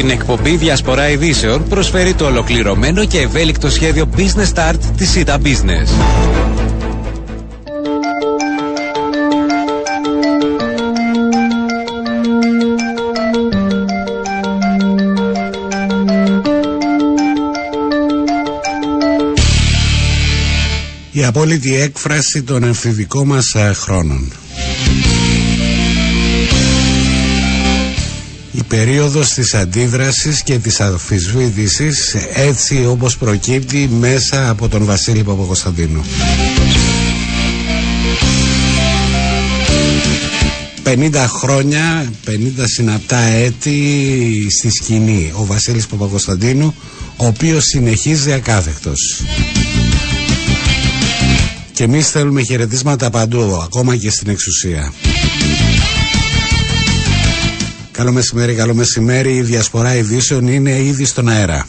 Την εκπομπή Διασπορά Ειδήσεων προσφέρει το ολοκληρωμένο και ευέλικτο σχέδιο Business Start της ΣΥΤΑ Business. η απόλυτη έκφραση των εμφηβικών μας ε, χρόνων. Περίοδος της αντίδρασης και της αφισβήτησης έτσι όπως προκύπτει μέσα από τον Βασίλη Παπακοσταντίνου. 50 χρόνια, 50 συναπτά έτη στη σκηνή ο Βασίλης Παπακοσταντίνου ο οποίος συνεχίζει ακάθεκτος. Και εμείς θέλουμε χαιρετίσματα παντού, ακόμα και στην εξουσία. Καλό μεσημέρι, καλό μεσημέρι. Η διασπορά ειδήσεων είναι ήδη στον αέρα.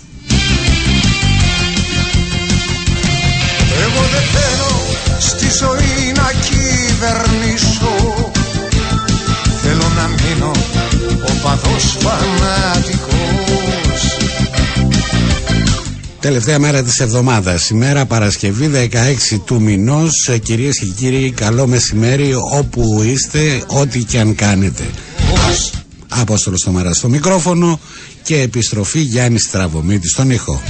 Εγώ δεν θέλω στη ζωή να κυβερνήσω. Θέλω να μείνω ο παδός φανατικός. Τελευταία μέρα της εβδομάδας, ημέρα Παρασκευή 16 του μηνός. Ε, Κυρίες και κύριοι καλό μεσημέρι όπου είστε, ό,τι και αν κάνετε Απόστολος στο μέρα στο μικρόφωνο και επιστροφή Γιάννης Στραβωμίτη στον ήχο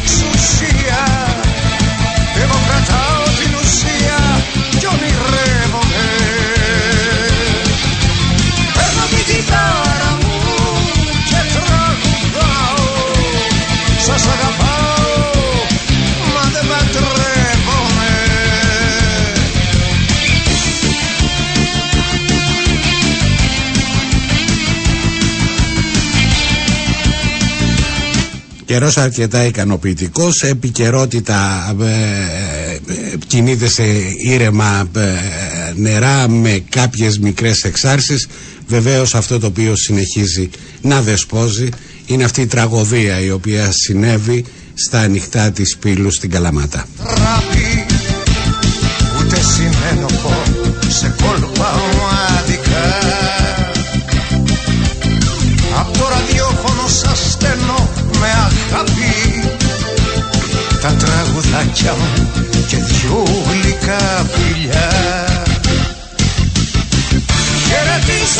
Καιρός αρκετά ικανοποιητικός. Επικαιρότητα ε, ε, κινείται σε ήρεμα ε, νερά με κάποιες μικρές εξάρσεις. Βεβαίως αυτό το οποίο συνεχίζει να δεσπόζει είναι αυτή η τραγωδία η οποία συνέβη στα ανοιχτά της πύλου στην Καλαμάτα.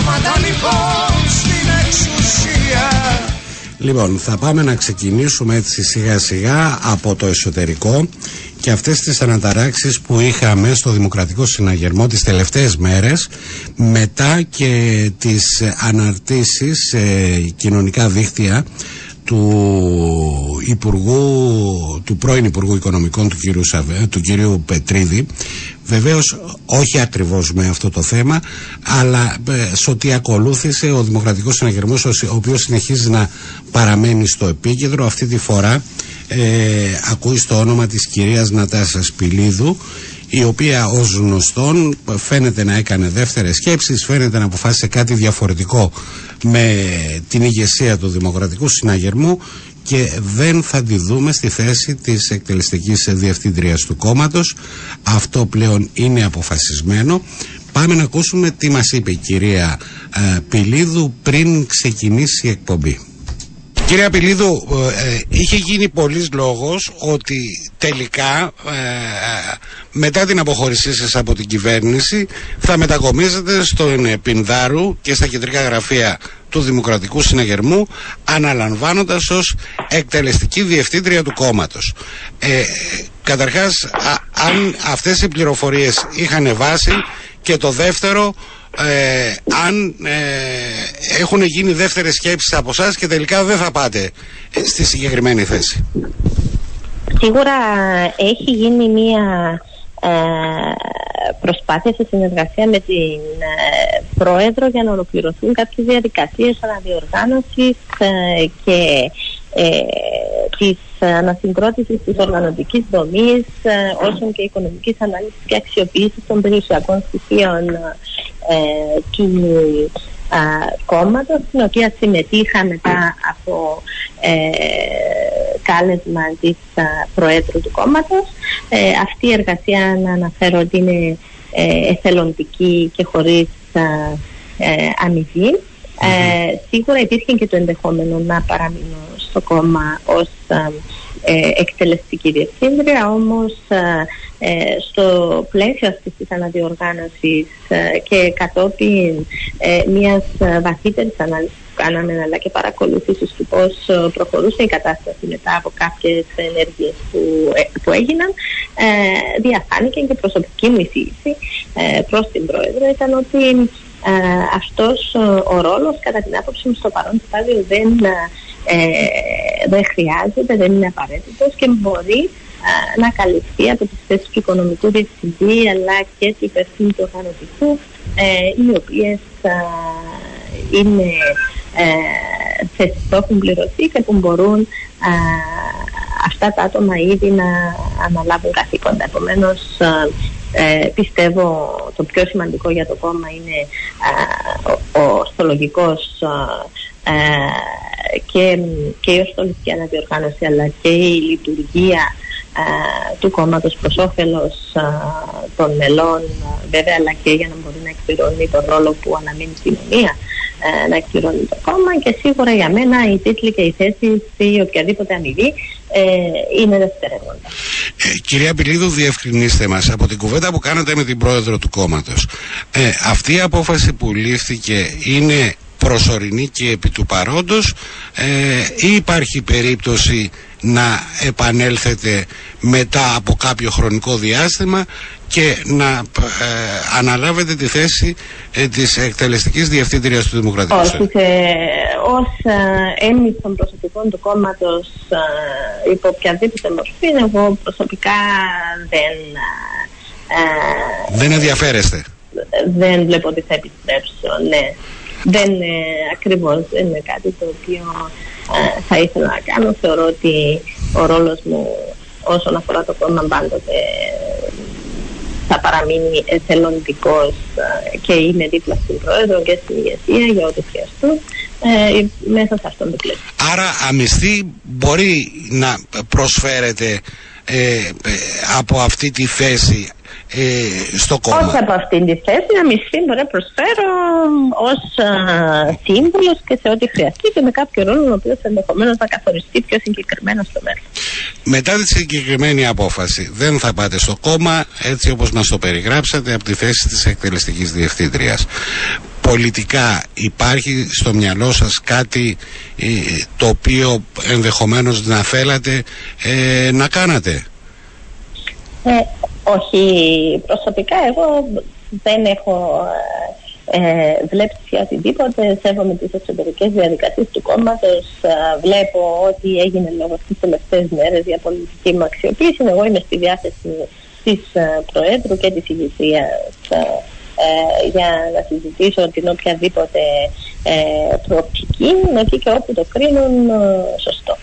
Χαιρετίσματα λοιπόν στην εξουσία. Λοιπόν, θα πάμε να ξεκινήσουμε έτσι σιγά σιγά από το εσωτερικό και αυτές τις αναταράξεις που είχαμε στο Δημοκρατικό Συναγερμό τις τελευταίες μέρες μετά και τις αναρτήσεις σε κοινωνικά δίκτυα του Υπουργού, του πρώην Υπουργού Οικονομικών του κυρίου, Σαβέ, του κυρίου Πετρίδη βεβαίως όχι ακριβώς με αυτό το θέμα αλλά ε, σε ό,τι ακολούθησε ο Δημοκρατικός Συναγερμός ο οποίος συνεχίζει να παραμένει στο επίκεντρο αυτή τη φορά ε, ακούει στο όνομα της κυρίας Νατάσας Σπιλίδου η οποία ως γνωστόν φαίνεται να έκανε δεύτερες σκέψεις, φαίνεται να αποφάσισε κάτι διαφορετικό με την ηγεσία του Δημοκρατικού Συναγερμού και δεν θα τη δούμε στη θέση της εκτελεστικής διευθύντριας του κόμματος. Αυτό πλέον είναι αποφασισμένο. Πάμε να ακούσουμε τι μας είπε η κυρία ε, Πιλίδου πριν ξεκινήσει η εκπομπή. Κύριε Απιλίδου, ε, ε, είχε γίνει πολλής λόγος ότι τελικά ε, μετά την αποχώρησή σας από την κυβέρνηση θα μετακομίζετε στον Πινδάρου και στα κεντρικά γραφεία του Δημοκρατικού Συναγερμού αναλαμβάνοντας ως εκτελεστική διευθύντρια του κόμματος. Ε, καταρχάς, αν αυτές οι πληροφορίες είχαν βάση και το δεύτερο ε, αν ε, έχουν γίνει δεύτερες σκέψεις από εσάς και τελικά δεν θα πάτε στη συγκεκριμένη θέση. Σίγουρα έχει γίνει μία ε, προσπάθεια σε συνεργασία με την ε, Πρόεδρο για να ολοκληρωθούν κάποιες διαδικασίες αναδιοργάνωσης ε, και ε, της ανασυγκρότησης της οργανωτικής δομής ε, όσων και οικονομικής ανάλυσης και αξιοποίησης των περιουσιακών στοιχείων ε, του ε, κόμματος στην οποία συμμετείχα μετά από ε, κάλεσμα της ε, Προέδρου του κόμματος. Ε, αυτή η εργασία να αναφέρω ότι είναι εθελοντική και χωρίς αμοιβή. Ε, σίγουρα υπήρχε και το ενδεχόμενο να παραμείνω στο κόμμα ως ε, εκτελεστική διευθύντρια, όμως ε, στο πλαίσιο αυτής της αναδιοργάνωσης και κατόπιν μιας βαθύτερης ανάλυσης που κάναμε αλλά και παρακολουθήσεις του πώς προχωρούσε η κατάσταση μετά από κάποιες ενέργειες που, που έγιναν διαφάνηκε και προσωπική μου εισήγηση προς την Πρόεδρο ήταν ότι ε, αυτός ο ρόλος κατά την άποψη μου στο παρόν στάδιο δεν, ε, δεν χρειάζεται, δεν είναι απαραίτητος και μπορεί ε, να καλυφθεί από τις θέσεις του οικονομικού διευθυντή αλλά και του υπεύθυνου του οργανωτικού οι οποίες είναι θέσεις που έχουν πληρωθεί και που μπορούν αυτά τα άτομα ήδη να αναλάβουν καθήκοντα. Επομένως, ε, πιστεύω το πιο σημαντικό για το κόμμα είναι ο, ο ορθολογικός ε, και, και η ορθολογική αναδιοργάνωση αλλά και η λειτουργία του κόμματος προς όφελος των μελών βέβαια αλλά και για να μπορεί να εκπληρώνει τον ρόλο που αναμείνει η κοινωνία ε, να εκπληρώνει το κόμμα και σίγουρα για μένα οι τίτλοι και οι θέσεις ή οποιαδήποτε αμοιβή ε, είναι δευτερεύοντα. Ε, κυρία Πιλίδου, διευκρινίστε μας από την κουβέντα που κάνατε με την πρόεδρο του κόμματος. Ε, αυτή η απόφαση που λήφθηκε είναι προσωρινή και επί του παρόντος ε, ή υπάρχει περίπτωση να επανέλθετε μετά από κάποιο χρονικό διάστημα και να ε, αναλάβετε τη θέση ε, της εκτελεστικής διευθύντριας του Δημοκρατικού Όχι, ως ε, των προσωπικών του κόμματος ε, υπό οποιαδήποτε μορφή εγώ προσωπικά δεν ε, δεν ενδιαφέρεστε. δεν βλέπω ότι θα επιστρέψω ναι δεν είναι ακριβώς δεν είναι κάτι το οποίο ε, θα ήθελα να κάνω θεωρώ ότι ο ρόλος μου όσον αφορά το κόμμα πάντοτε θα παραμείνει εθελοντικός ε, και είναι δίπλα στην Πρόεδρο και στην ηγεσία για ό,τι χρειαστούν ε, μέσα σε αυτόν τον πλαίσιο. Άρα αμυστή μπορεί να προσφέρεται ε, από αυτή τη θέση ε, στο κόμμα. Όχι από αυτήν τη θέση, να μισή μπορεί να προσφέρω ως σύμβουλος και σε ό,τι χρειαστεί και με κάποιο ρόλο ο οποίος ενδεχομένως θα καθοριστεί πιο συγκεκριμένα στο μέλλον. Μετά τη συγκεκριμένη απόφαση, δεν θα πάτε στο κόμμα έτσι όπως μας το περιγράψατε από τη θέση της εκτελεστικής διευθύντριας. Πολιτικά υπάρχει στο μυαλό σας κάτι ε, το οποίο ενδεχομένως να θέλατε ε, να κάνατε; Ε, όχι, προσωπικά εγώ δεν έχω ε, βλέπει πια οτιδήποτε. Σέβομαι τις εξωτερικές διαδικασίες του κόμματος. Ε, βλέπω ότι έγινε λόγω στι τελευταίες μέρες για πολιτική μου αξιοποίηση. Εγώ είμαι στη διάθεση της ε, Προέδρου και της ηγεσίας ε, ε, για να συζητήσω την οποιαδήποτε ε, προοπτική εκεί και όπου το κρίνουν σωστό.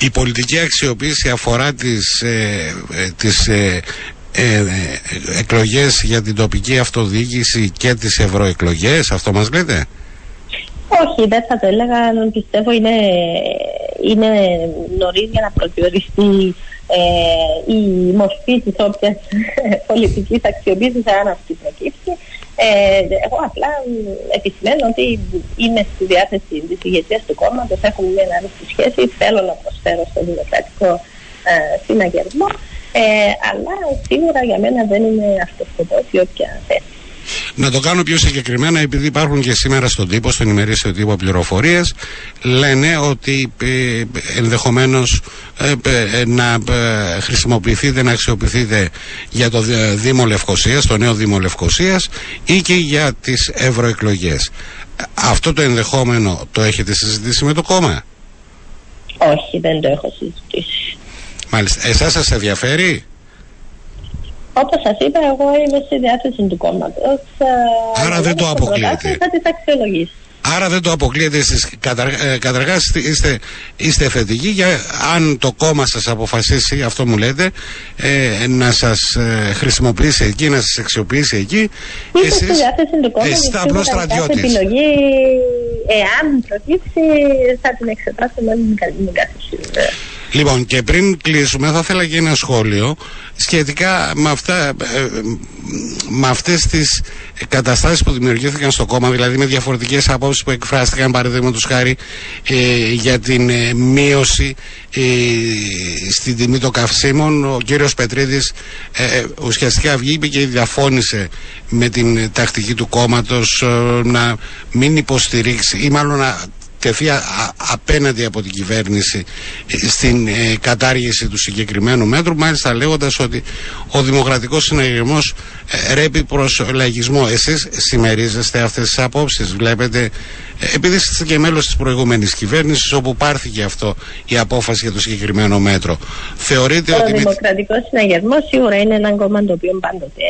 Η πολιτική αξιοποίηση αφορά τις, τις ε, ε, εκλογές για την τοπική αυτοδιοίκηση και τις ευρωεκλογές, αυτό μας λέτε; Όχι, δεν θα το έλεγα, πιστεύω είναι, είναι νωρίς για να προσδιοριστεί ε, η μορφή της όποιας πολιτικής αξιοποίησης αν αυτή προκύψει. Ε, εγώ απλά επισημαίνω ότι είμαι στη διάθεση της ηγεσίας του κόμματος, έχουμε μια ανάρρωστη σχέση, θέλω να προσφέρω στο δημοκρατικό ε, συναγερμό ε, αλλά σίγουρα για μένα δεν είναι αυτό η όποια θέση. Να το κάνω πιο συγκεκριμένα, επειδή υπάρχουν και σήμερα στον τύπο, στον ημερήσιο τύπο πληροφορίες, λένε ότι ε, ενδεχομένως ε, ε, να χρησιμοποιηθείτε, να αξιοποιηθείτε για το Δήμο Λευκοσίας, το νέο Δήμο Λευκοσίας ή και για τις ευρωεκλογές. Αυτό το ενδεχόμενο το έχετε συζητήσει με το κόμμα; Όχι, δεν το έχω συζητήσει. Μάλιστα. Εσάς σας ενδιαφέρει; Όπως σας είπα, εγώ είμαι στη διάθεση του κόμματος. Ε, Άρα δεν το αποκλείετε. Θα τις αξιολογήσω. Άρα δεν το αποκλείετε εσείς. Ε, καταρχάς είστε, είστε θετικοί για αν το κόμμα σας αποφασίσει, αυτό μου λέτε, ε, να σας ε, χρησιμοποιήσει εκεί, να σας αξιοποιήσει εκεί. Είστε εσείς, στη διάθεση του κόμματος. Είστε απλώς στρατιώτης. επιλογή, εάν προκύψει, θα την εξετάσουμε με την καλή μου Λοιπόν, και πριν κλείσουμε, θα ήθελα και ένα σχόλιο σχετικά με, αυτά, ε, με αυτές τις καταστάσεις που δημιουργήθηκαν στο κόμμα, δηλαδή με διαφορετικές απόψεις που εκφράστηκαν παραδείγματος χάρη ε, για την ε, μείωση ε, στην τιμή των καυσίμων. Ο κύριος Πετρίδης ε, ουσιαστικά βγήκε και διαφώνησε με την τακτική του κόμματος να μην υποστηρίξει ή μάλλον να τεθεί απέναντι από την κυβέρνηση ε, στην ε, κατάργηση του συγκεκριμένου μέτρου μάλιστα λέγοντας ότι ο δημοκρατικός συναγερμός ε, ρέπει προς λαϊκισμό. Εσείς συμμερίζεστε αυτές τις απόψεις βλέπετε επειδή είστε και μέλος της προηγούμενης κυβέρνησης όπου πάρθηκε αυτό η απόφαση για το συγκεκριμένο μέτρο. Θεωρείτε ο ότι... Ο δημοκρατικός συναγερμός σίγουρα είναι ένα κόμμα το οποίο πάντοτε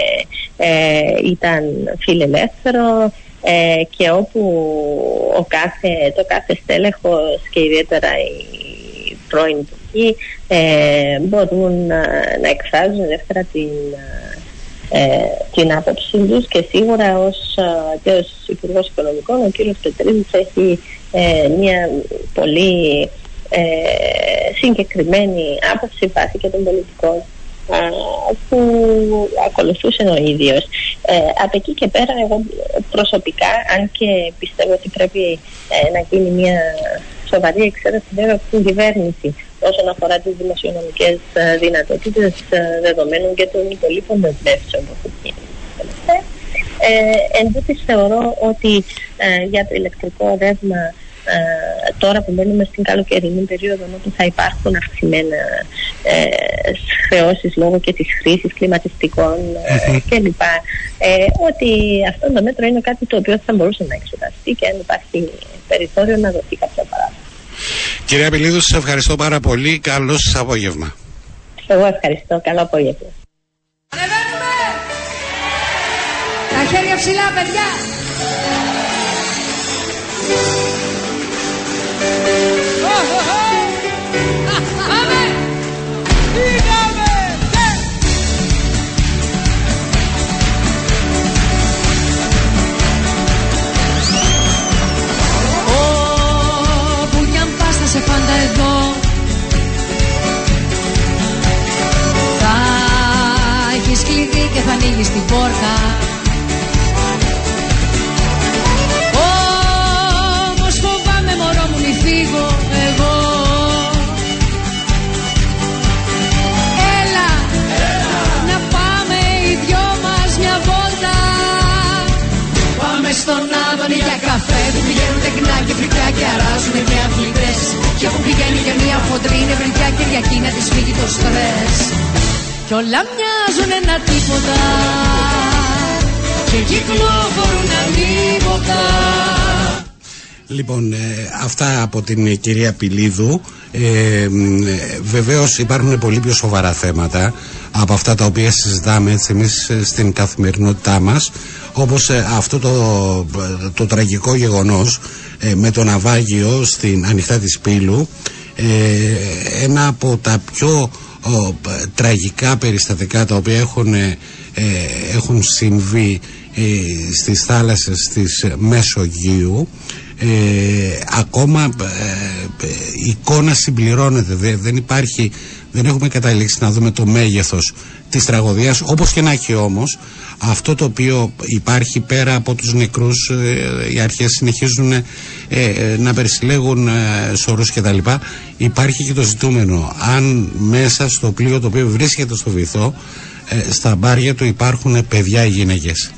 ε, ήταν φιλελεύθερο ε, και όπου ο κάθε, το κάθε στέλεχος και ιδιαίτερα οι πρώην υπουργοί ε, μπορούν να, να εκφράζουν ελεύθερα την, ε, την άποψή τους και σίγουρα ως, και ως Υπουργός Οικονομικών ο κύριος Πετρίδης έχει ε, μια πολύ ε, συγκεκριμένη άποψη βάσει και των πολιτικών που ακολουθούσε ο ίδιος. Ε, από εκεί και πέρα εγώ προσωπικά, αν και πιστεύω ότι πρέπει ε, να γίνει μια σοβαρή εξέταση βέβαια από την κυβέρνηση όσον αφορά τις δημοσιονομικές ε, δυνατότητες ε, δεδομένων και των υπολείπων δεσμεύσεων που έχουν γίνει. Ε, εν θεωρώ ότι ε, για το ηλεκτρικό ρεύμα ε, τώρα που μένουμε στην καλοκαιρινή περίοδο όπου θα υπάρχουν αυξημένα ε, χρεώσεις λόγω και της χρήσης κλιματιστικών ε, κλπ. Ε, ότι αυτό το μέτρο είναι κάτι το οποίο θα μπορούσε να εξεταστεί και αν υπάρχει περιθώριο να δοθεί κάποια παράδειγμα. Κυρία Πελίδου, σας ευχαριστώ πάρα πολύ. Καλό σας απόγευμα. Εγώ ευχαριστώ. Καλό απόγευμα. Ανεβαίνουμε! Τα χέρια ψηλά, παιδιά! Ανοίγεις την πόρτα πηγαίνει για μια χοντρή νευρικιά Κυριακή να της φύγει το στρες. Κι όλα μοιάζουν ένα τίποτα. Και κυκλοφορούν ανίποτα Λοιπόν, ε, αυτά από την κυρία Πιλίδου. Ε, βεβαίως υπάρχουν πολύ πιο σοβαρά θέματα από αυτά τα οποία συζητάμε έτσι εμείς ε, στην καθημερινότητά μας. Όπως ε, αυτό το, το τραγικό γεγονός με το ναυάγιο στην ανοιχτά της Πύλου ένα από τα πιο τραγικά περιστατικά τα οποία έχουν, ε, έχουν συμβεί ε, στις θάλασσες της Μεσογείου ε, ακόμα η εικόνα συμπληρώνεται. Δεν υπάρχει δεν έχουμε καταλήξει να δούμε το μέγεθος της τραγωδίας όπως και να έχει όμως αυτό το οποίο υπάρχει πέρα από τους νεκρούς ε, οι αρχές συνεχίζουν ε, ε, να περισυλλέγουν σωρούς και τα λοιπά υπάρχει και το ζητούμενο. Αν μέσα στο πλοίο το οποίο βρίσκεται στο βυθό στα μπάρια του υπάρχουν παιδιά ή γυναίκες.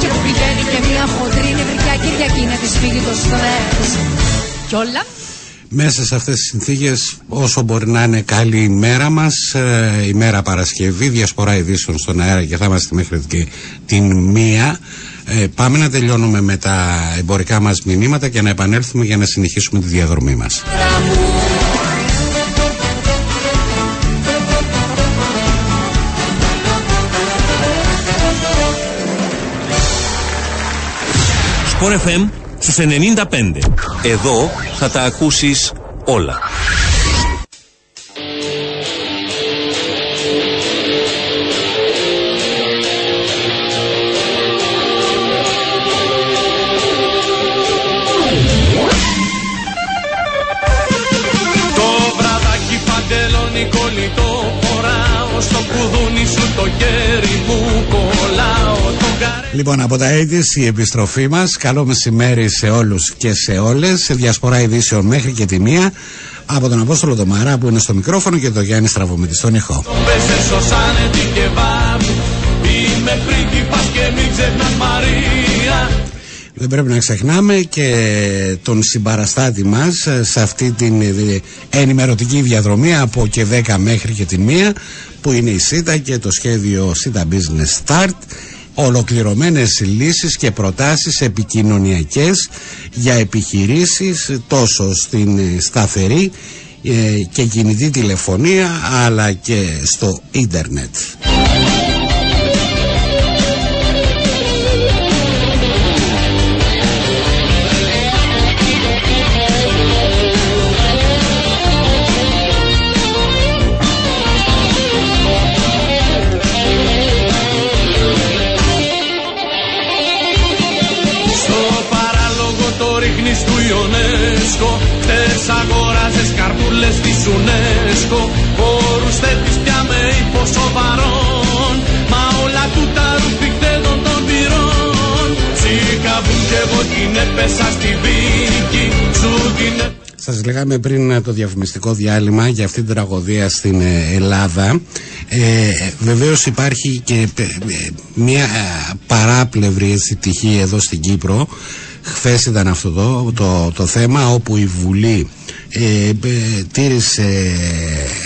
Και που πηγαίνει και μια χοντρή νευρικιά Κυριακή να της φύγει το στρες. Κι όλα μέσα σε αυτές τις συνθήκες όσο μπορεί να είναι καλή η μέρα μας ε, η μέρα Παρασκευή διασπορά ειδήσεων στον αέρα και θα είμαστε μέχρι και την μία. Ε, πάμε να τελειώνουμε με τα εμπορικά μας μηνύματα και να επανέλθουμε για να συνεχίσουμε τη διαδρομή μας. Sport FM στους 95. Εδώ θα τα ακούσεις όλα. Το βραδάκι παντελόνι κολλητό χωράω στο κουδούνι σου το χέρι μου Λοιπόν, από τα AIDS η επιστροφή μας. Καλό μεσημέρι σε όλους και σε όλες. Σε διασπορά ειδήσεων μέχρι και τη μία. Από τον Απόστολο Δωμαρά που είναι στο μικρόφωνο και τον Γιάννη Στραβωμητή στον ηχό. Πέσε σωσάνε την κεβάμ Είμαι πρίγκιπας και μην ξεχνάς Μαρία Δεν πρέπει να ξεχνάμε και τον συμπαραστάτη μας ε, σε αυτή την ε, ενημερωτική διαδρομή από και 10 μέχρι και τη μία που είναι η ΣΥΤΑ και το σχέδιο ΣΥΤΑ Business Start ολοκληρωμένες λύσεις και προτάσεις επικοινωνιακές για επιχειρήσεις τόσο στην ε, σταθερή ε, και κινητή τηλεφωνία αλλά και στο ίντερνετ. Ιονέσκο Χτες αγόραζες καρτούλες της UNESCO Όρους θέτεις πια με υποσοβαρών Μα όλα του τα ρουφιχτέδων των πυρών Σήκαβουν κι εγώ την έπεσα στη βίκη Σου την έπεσα Σας λέγαμε πριν ε, το διαφημιστικό διάλειμμα για αυτή την τραγωδία στην ε, Ελλάδα. Ε, βεβαίως υπάρχει και ε, ε, μια ε, παράπλευρη έτσι, τυχή εδώ στην Κύπρο. Χθες ήταν αυτό το, το, το θέμα όπου η Βουλή ε, ε, τήρησε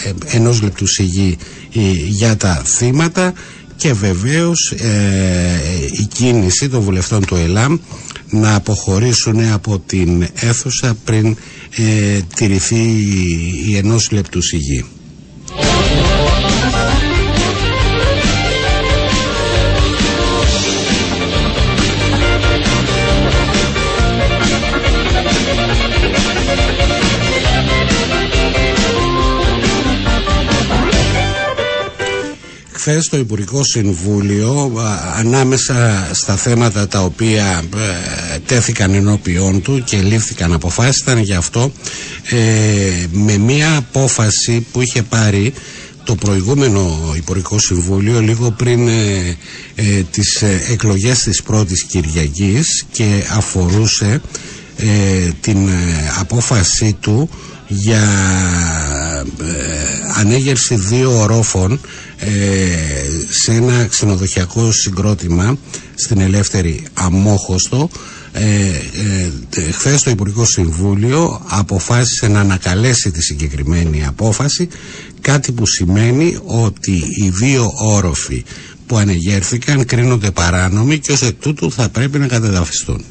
ε, ενός λεπτού σιγή ε, για τα θύματα και βεβαίως ε, η κίνηση των βουλευτών του ΕΛΑΜ να αποχωρήσουν από την αίθουσα πριν ε, τηρηθεί η, η ενός λεπτού σιγή. Χθε το Υπουργικό Συμβούλιο α, ανάμεσα στα θέματα τα οποία ε, τέθηκαν ενώπιόν του και λήφθηκαν αποφάσεις ήταν γι' αυτό ε, με μία απόφαση που είχε πάρει το προηγούμενο Υπουργικό Συμβούλιο λίγο πριν ε, ε, τις ε, εκλογές της πρώτης Κυριακής και αφορούσε ε, την ε, απόφασή του για ε, ανέγερση δύο ορόφων ε, σε ένα ξενοδοχειακό συγκρότημα στην ελεύθερη Αμόχωστο ε, ε, Χθες το Υπουργικό Συμβούλιο αποφάσισε να ανακαλέσει τη συγκεκριμένη απόφαση κάτι που σημαίνει ότι οι δύο όροφοι που ανεγέρθηκαν κρίνονται παράνομοι και ως εκ τούτου θα πρέπει να κατεδαφιστούν.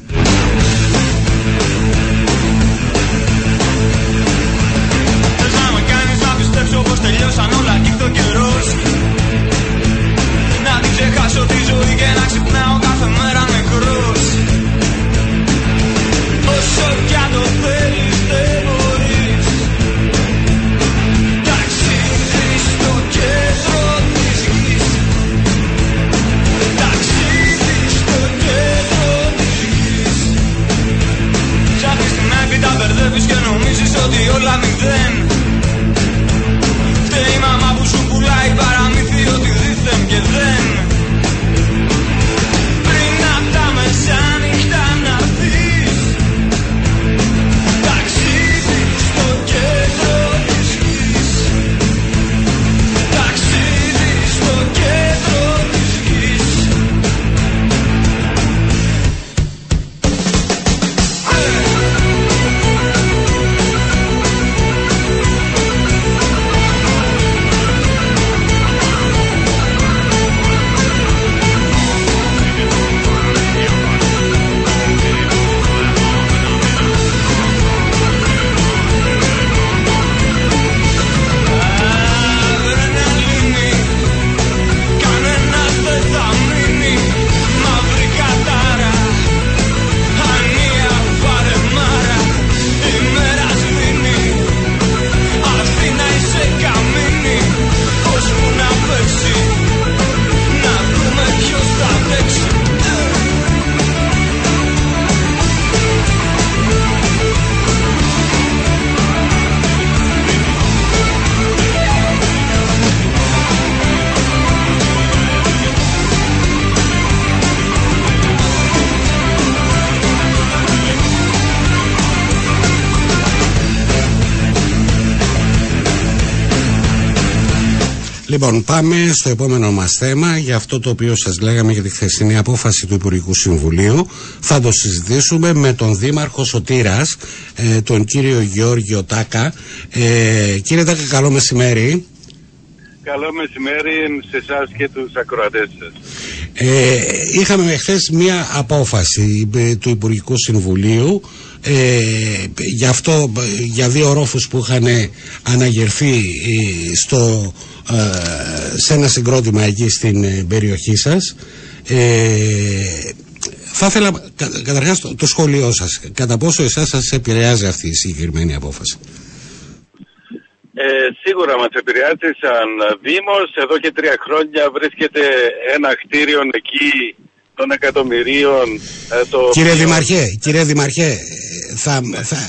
Λοιπόν, πάμε στο επόμενο μας θέμα για αυτό το οποίο σας λέγαμε για τη χθεσινή απόφαση του Υπουργικού Συμβουλίου. Θα το συζητήσουμε με τον Δήμαρχο Σωτήρας, ε, τον κύριο Γιώργιο Τάκα. Ε, κύριε Τάκα, καλό μεσημέρι. Καλό μεσημέρι σε εσάς και τους ακροατές σας. Ε, είχαμε χθες μία απόφαση ε, του Υπουργικού Συμβουλίου ε, για αυτό, για δύο ρόφους που είχαν αναγερθεί ε, στο, ε, σε ένα συγκρότημα εκεί στην ε, περιοχή σας ε, θα ήθελα κα, καταρχάς το, το σχόλιο σας κατά πόσο εσάς σας επηρεάζει αυτή η συγκεκριμένη απόφαση; Ε, σίγουρα μας επηρεάζει σαν Δήμος. Εδώ και τρία χρόνια βρίσκεται ένα κτίριο εκεί των εκατομμυρίων. Ε, το Κύριε οποίο- Δημαρχέ, κύριε Δημαρχέ, ε, θα, θα, α,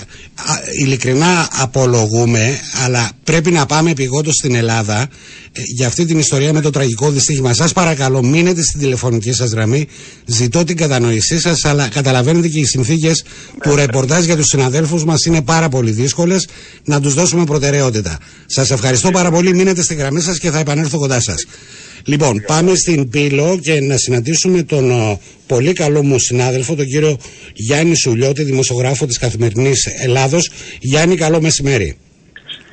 ειλικρινά απολογούμε, αλλά πρέπει να πάμε επιγόντως στην Ελλάδα ε, για αυτή την ιστορία με το τραγικό δυστύχημα. Σας παρακαλώ, μείνετε στην τηλεφωνική σας γραμμή, ζητώ την κατανοησή σας, αλλά καταλαβαίνετε και οι συνθήκες του ρεπορτάζ για τους συναδέλφους μας είναι πάρα πολύ δύσκολες, να τους δώσουμε προτεραιότητα. Σας ευχαριστώ πάρα πολύ, μείνετε στη γραμμή σας και θα επανέλθω κοντά σας. Λοιπόν, πάμε στην Πύλο και να συναντήσουμε τον ε, πολύ καλό μου συνάδελφο, τον κύριο Γιάννη Σουλιώτη, δημοσιογράφο της Καθημερινής Ελλάδος. Γιάννη, καλό μεσημέρι.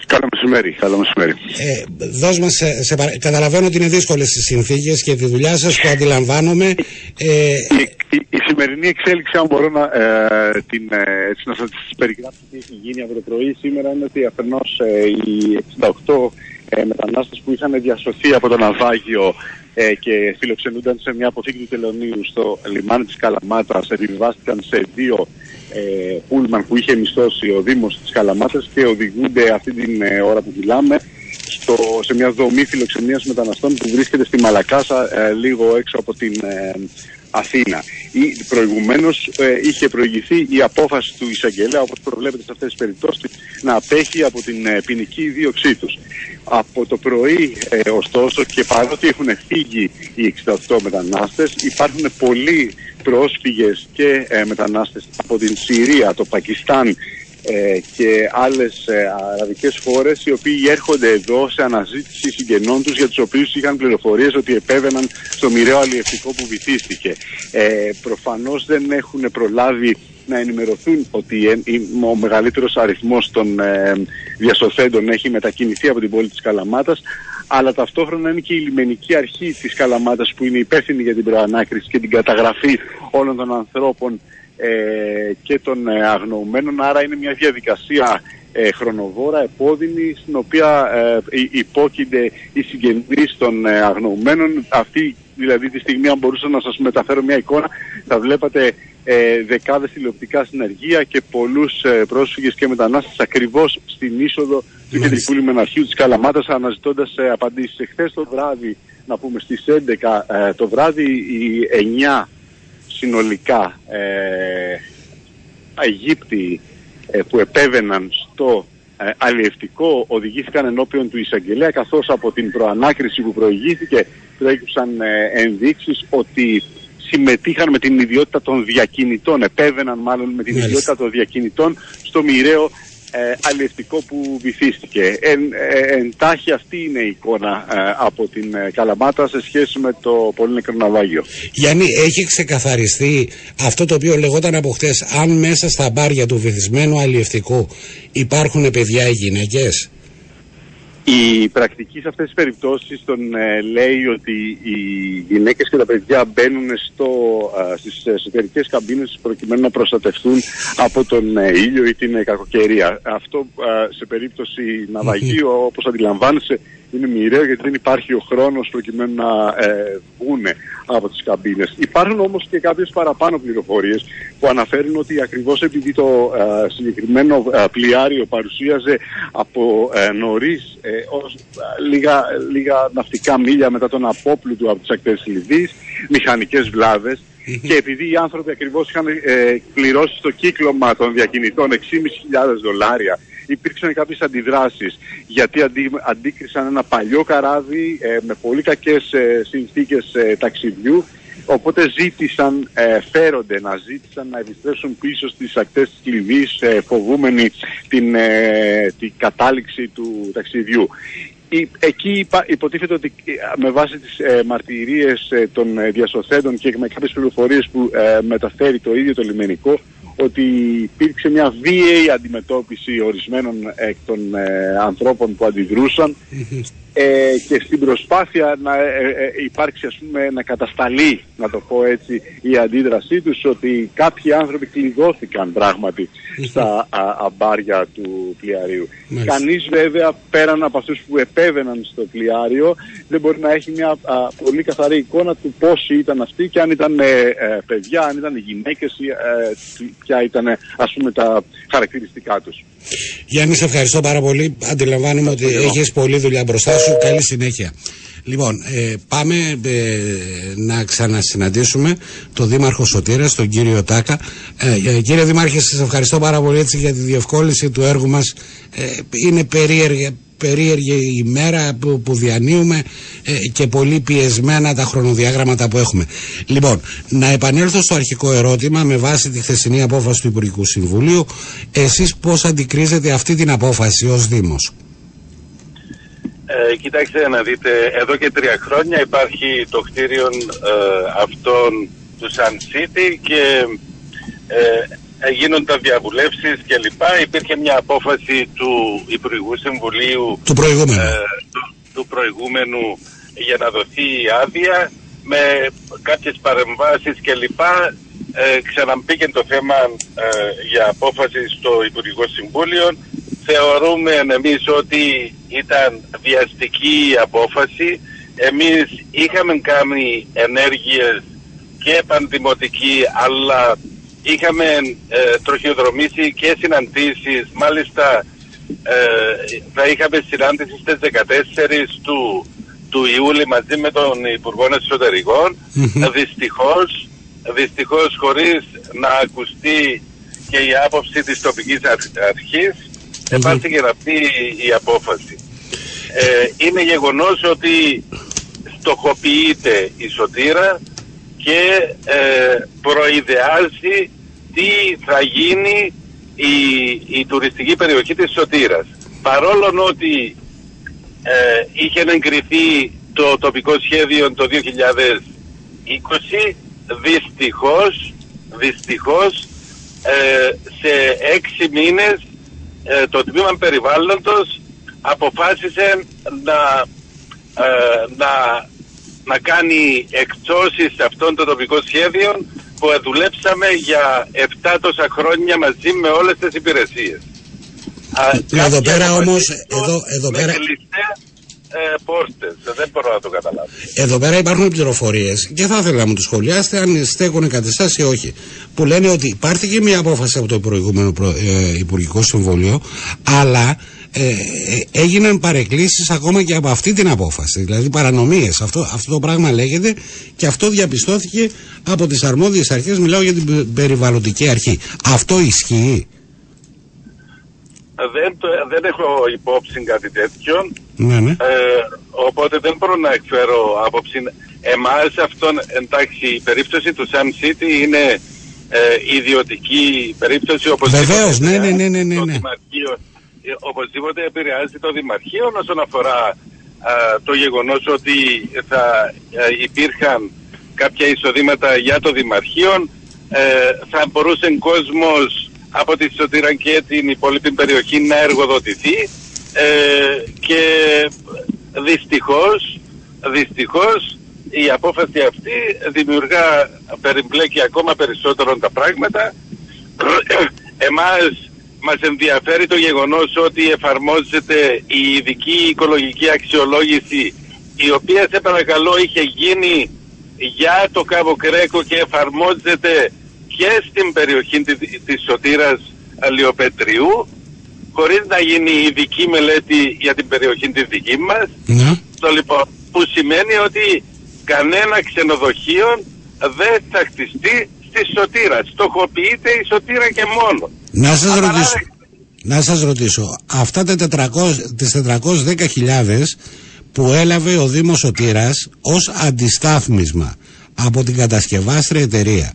Καλό μεσημέρι. Καλό μεσημέρι. Ε, δώσ' μας, σε, σε παρα- καταλαβαίνω ότι είναι δύσκολες οι συνθήκες και τη δουλειά σας, το αντιλαμβάνομαι. Ε, Η, η, η σημερινή εξέλιξη, αν μπορώ να, ε, την, ε, έτσι να σας περιγράψω τι έχει γίνει από το πρωί σήμερα, είναι ότι αφενός ε, οι 68 ε, μετανάστες που είχαν διασωθεί από το ναυάγιο ε, και φιλοξενούνταν σε μια αποθήκη του Τελωνίου στο λιμάνι της Καλαμάτας επιβιβάστηκαν σε δύο ε, πούλμαν που είχε μισθώσει ο Δήμος της Καλαμάτας και οδηγούνται αυτή την ε, ώρα που μιλάμε στο, σε μια δομή φιλοξενίας μεταναστών που βρίσκεται στη Μαλακάσα ε, λίγο έξω από την ε, Αθήνα. Ή, προηγουμένως ε, είχε προηγηθεί η απόφαση του εισαγγελέα όπως προβλέπεται σε αυτές τις περιπτώσεις να απέχει από την ε, ποινική δίωξή τους. Από το πρωί ε, ωστόσο και παρότι έχουν φύγει οι 68 μετανάστες υπάρχουν πολλοί πρόσφυγες και ε, μετανάστες από την Συρία, το Πακιστάν ε, και άλλες ε, αραβικές χώρες οι οποίοι έρχονται εδώ σε αναζήτηση συγγενών τους για τους οποίους είχαν πληροφορίες ότι επέβαιναν στο μοιραίο αλλιευτικό που βυθίστηκε. Ε, προφανώς δεν έχουν προλάβει να ενημερωθούν ότι ε, η- ο μεγαλύτερος αριθμός των ε, διασωθέντων έχει μετακινηθεί από την πόλη της Καλαμάτας αλλά ταυτόχρονα είναι και η λιμενική αρχή της Καλαμάτας που είναι υπεύθυνη για την προανάκριση και την καταγραφή όλων των ανθρώπων ε, και των ε, αγνοωμένων. Άρα είναι μια διαδικασία ε, χρονοβόρα, επώδυνη, στην οποία ε, υ- υπόκεινται οι συγγενείς των ε, αγνοωμένων. Αυτή δηλαδή τη στιγμή, αν μπορούσα να σας μεταφέρω μια εικόνα, θα βλέπατε ε, δεκάδες τηλεοπτικά συνεργεία και πολλούς ε, πρόσφυγες και μετανάστες ακριβώς στην είσοδο του κεντρικού λιμεναρχείου της Καλαμάτας αναζητώντας ε, απαντήσεις. Εχθές το βράδυ, να πούμε στις 11 ε, το βράδυ, οι 9 συνολικά ε, Αιγύπτιοι ε, που επέβαιναν στο ε, αλλιευτικό οδηγήθηκαν ενώπιον του εισαγγελέα καθώς από την προανάκριση που προηγήθηκε προέκυψαν ε, ενδείξεις ότι συμμετείχαν με την ιδιότητα των διακινητών, επέβαιναν μάλλον με την Μάλιστα. ιδιότητα των διακινητών στο μοιραίο ε, αλλιευτικό που βυθίστηκε. Εν, ε, εντάχει αυτή είναι η εικόνα ε, από την ε, Καλαμάτα σε σχέση με το πολύ νεκρό ναυάγιο. Γιάννη, έχει ξεκαθαριστεί αυτό το οποίο λεγόταν από χτες. Αν μέσα στα μπάρια του βυθισμένου αλλιευτικού υπάρχουν παιδιά ή γυναίκες; Η πρακτική σε αυτές τις περιπτώσεις τον ε, λέει ότι οι γυναίκες και τα παιδιά μπαίνουν στο, α, στις εσωτερικές καμπίνες προκειμένου να προστατευτούν από τον ε, ήλιο ή την ε, κακοκαιρία. Αυτό α, σε περίπτωση ναυαγίου όπως αντιλαμβάνεσαι είναι μοιραίο γιατί δεν υπάρχει ο χρόνος προκειμένου να ε, βγουν από τις καμπίνες. Υπάρχουν όμως και κάποιες παραπάνω πληροφορίες που αναφέρουν ότι ακριβώς επειδή το ε, συγκεκριμένο ε, πλοιάριο παρουσίαζε από ε, νωρίς ε, ως, ε, λίγα, λίγα ναυτικά μίλια μετά τον απόπλουτο από τις ακτές της Λιβύης, μηχανικές βλάβες και επειδή οι άνθρωποι ακριβώς είχαν ε, πληρώσει στο κύκλωμα των διακινητών 6.500 δολάρια υπήρξαν κάποιες αντιδράσεις γιατί αντί, αντίκρισαν ένα παλιό καράβι ε, με πολύ κακές ε, συνθήκες ε, ταξιδιού οπότε ζήτησαν, ε, φέρονται να ζήτησαν να επιστρέψουν πίσω στις ακτές της Λιβύης ε, φοβούμενοι την, ε, την κατάληξη του ταξιδιού. Η- εκεί υπά- υποτίθεται ότι ε, με βάση τις ε, μαρτυρίες ε, των ε, διασωθέντων και με κάποιες πληροφορίες που ε, μεταφέρει το ίδιο το λιμενικό ότι υπήρξε μια βίαιη αντιμετώπιση ορισμένων εκ των ε, ανθρώπων που αντιδρούσαν ε, και στην προσπάθεια να ε, ε, υπάρξει ας πούμε να κατασταλεί να το πω έτσι η αντίδρασή τους ότι κάποιοι άνθρωποι κλειδώθηκαν πράγματι στα α, αμπάρια του πλοιαρίου. Μάλιστα. Κανείς βέβαια πέραν από αυτούς που επέβαιναν στο πλοιάριο δεν μπορεί να έχει μια α, πολύ καθαρή εικόνα του πόσοι ήταν αυτοί και αν ήταν ε, ε, παιδιά, αν ήταν γυναίκες ή, ε, τι- ποια ήταν ε, ας πούμε τα χαρακτηριστικά τους. Γιάννη, σε ευχαριστώ πάρα πολύ. Αντιλαμβάνομαι ότι έχεις πολλή δουλειά μπροστά σου. Καλή συνέχεια. Λοιπόν, ε, πάμε ε, να ξανασυναντήσουμε τον Δήμαρχο Σωτήρας, τον κύριο Τάκα. Ε, ε, κύριε Δήμαρχε, σας ευχαριστώ πάρα πολύ έτσι, για τη διευκόλυνση του έργου μας. Ε, είναι περίεργη, περίεργη η μέρα που, που διανύουμε ε, και πολύ πιεσμένα τα χρονοδιάγραμματα που έχουμε. Λοιπόν, να επανέλθω στο αρχικό ερώτημα με βάση τη χθεσινή απόφαση του Υπουργικού Συμβουλίου. Εσείς πώς αντικρίζετε αυτή την απόφαση ως Δήμος; Ε, κοιτάξτε να δείτε, εδώ και τρία χρόνια υπάρχει το κτίριο ε, αυτών του Sun City και ε, γίνονταν διαβουλεύσεις και λοιπά. Υπήρχε μια απόφαση του Υπουργικού Συμβουλίου Του προηγούμενου. ε, του, του προηγούμενου για να δοθεί η άδεια με κάποιες παρεμβάσεις και λοιπά ε, ξαναμπήκε το θέμα ε, για απόφαση στο Υπουργικό Συμβούλιο θεωρούμε εμείς ότι ήταν βιαστική η απόφαση εμείς είχαμε κάνει ενέργειες και πανδημοτική αλλά είχαμε ε, τροχιοδρομήσει και συναντήσεις μάλιστα ε, θα είχαμε συνάντηση στις 14 του, του Ιούλη μαζί με τον Υπουργό Εσωτερικών. Μμμ. Δυστυχώς, δυστυχώς χωρίς να ακουστεί και η άποψη της τοπικής αρχ- αρχής επάστηκε αυτή η, η απόφαση. Ε, είναι γεγονός ότι στοχοποιείται η σωτήρα και ε, προειδεάζει τι θα γίνει η, η τουριστική περιοχή της Σωτήρας. Παρόλο ότι ε, είχε εγκριθεί το τοπικό σχέδιο το 2020, δυστυχώς, δυστυχώς ε, σε έξι μήνες ε, το Τμήμα Περιβάλλοντος αποφάσισε να, ε, να, να κάνει εκπτώσεις σε αυτόν το τοπικό σχέδιο που δουλέψαμε για 7 τόσα χρόνια μαζί με όλες τις υπηρεσίες. Α, Εδώ κάποια πέρα από όμως, αυτές εδώ- εδώ με πέρα- κλειστές, ε, πόρτες. Δεν μπορώ να το καταλάβω. Εδώ πέρα υπάρχουν πληροφορίες και θα ήθελα να μου το σχολιάσετε αν στέκουν κατά εσάς ή όχι. Που λένε ότι υπάρχει και μια απόφαση από το προηγούμενο προ- ε, Υπουργικό Συμβούλιο, αλλά ε, ε, έγιναν παρεκκλήσεις ακόμα και από αυτή την απόφαση. Δηλαδή παρανομίες. Αυτό, αυτό το πράγμα λέγεται και αυτό διαπιστώθηκε από τις αρμόδιες αρχές. Μιλάω για την πε- περιβαλλοντική αρχή. Αυτό ισχύει. Δεν, το- δεν έχω υπόψη κάτι τέτοιο. Ναι, ναι. Ε, οπότε δεν μπορώ να εκφέρω άποψη. Εμάς αυτόν, εντάξει, η περίπτωση του Sun City είναι ε, ιδιωτική περίπτωση. οπωσδήποτε Βεβαίως, ναι, ναι, επηρεάζει ναι, ναι, ναι, το ναι. Δημαρχείο. Ε, Οπωσδήποτε επηρεάζει το Δημαρχείο όσον αφορά α, το γεγονός ότι θα ε, υπήρχαν κάποια εισοδήματα για το Δημαρχείο. Ε, θα μπορούσε κόσμος από τη Σωτήρα και την υπόλοιπη περιοχή να εργοδοτηθεί ε, και δυστυχώς, δυστυχώς η απόφαση αυτή δημιουργά, περιπλέκει ακόμα περισσότερο τα πράγματα. Εμάς μας ενδιαφέρει το γεγονός ότι εφαρμόζεται η ειδική οικολογική αξιολόγηση η οποία σε παρακαλώ είχε γίνει για το Κάβο Κρέκο και εφαρμόζεται και στην περιοχή της, της Σωτήρας Αλιοπετριού χωρίς να γίνει ειδική μελέτη για την περιοχή της δική μας ναι. το λοιπόν, που σημαίνει ότι κανένα ξενοδοχείο δεν θα χτιστεί στη Σωτήρα. Στοχοποιείται η Σωτήρα και μόνο. Να σας Απαράδεκτο. ρωτήσω, να σας ρωτήσω, αυτά τα 400, τις 410.000 που έλαβε ο Δήμος Σωτήρας ως αντιστάθμισμα από την κατασκευάστρια εταιρεία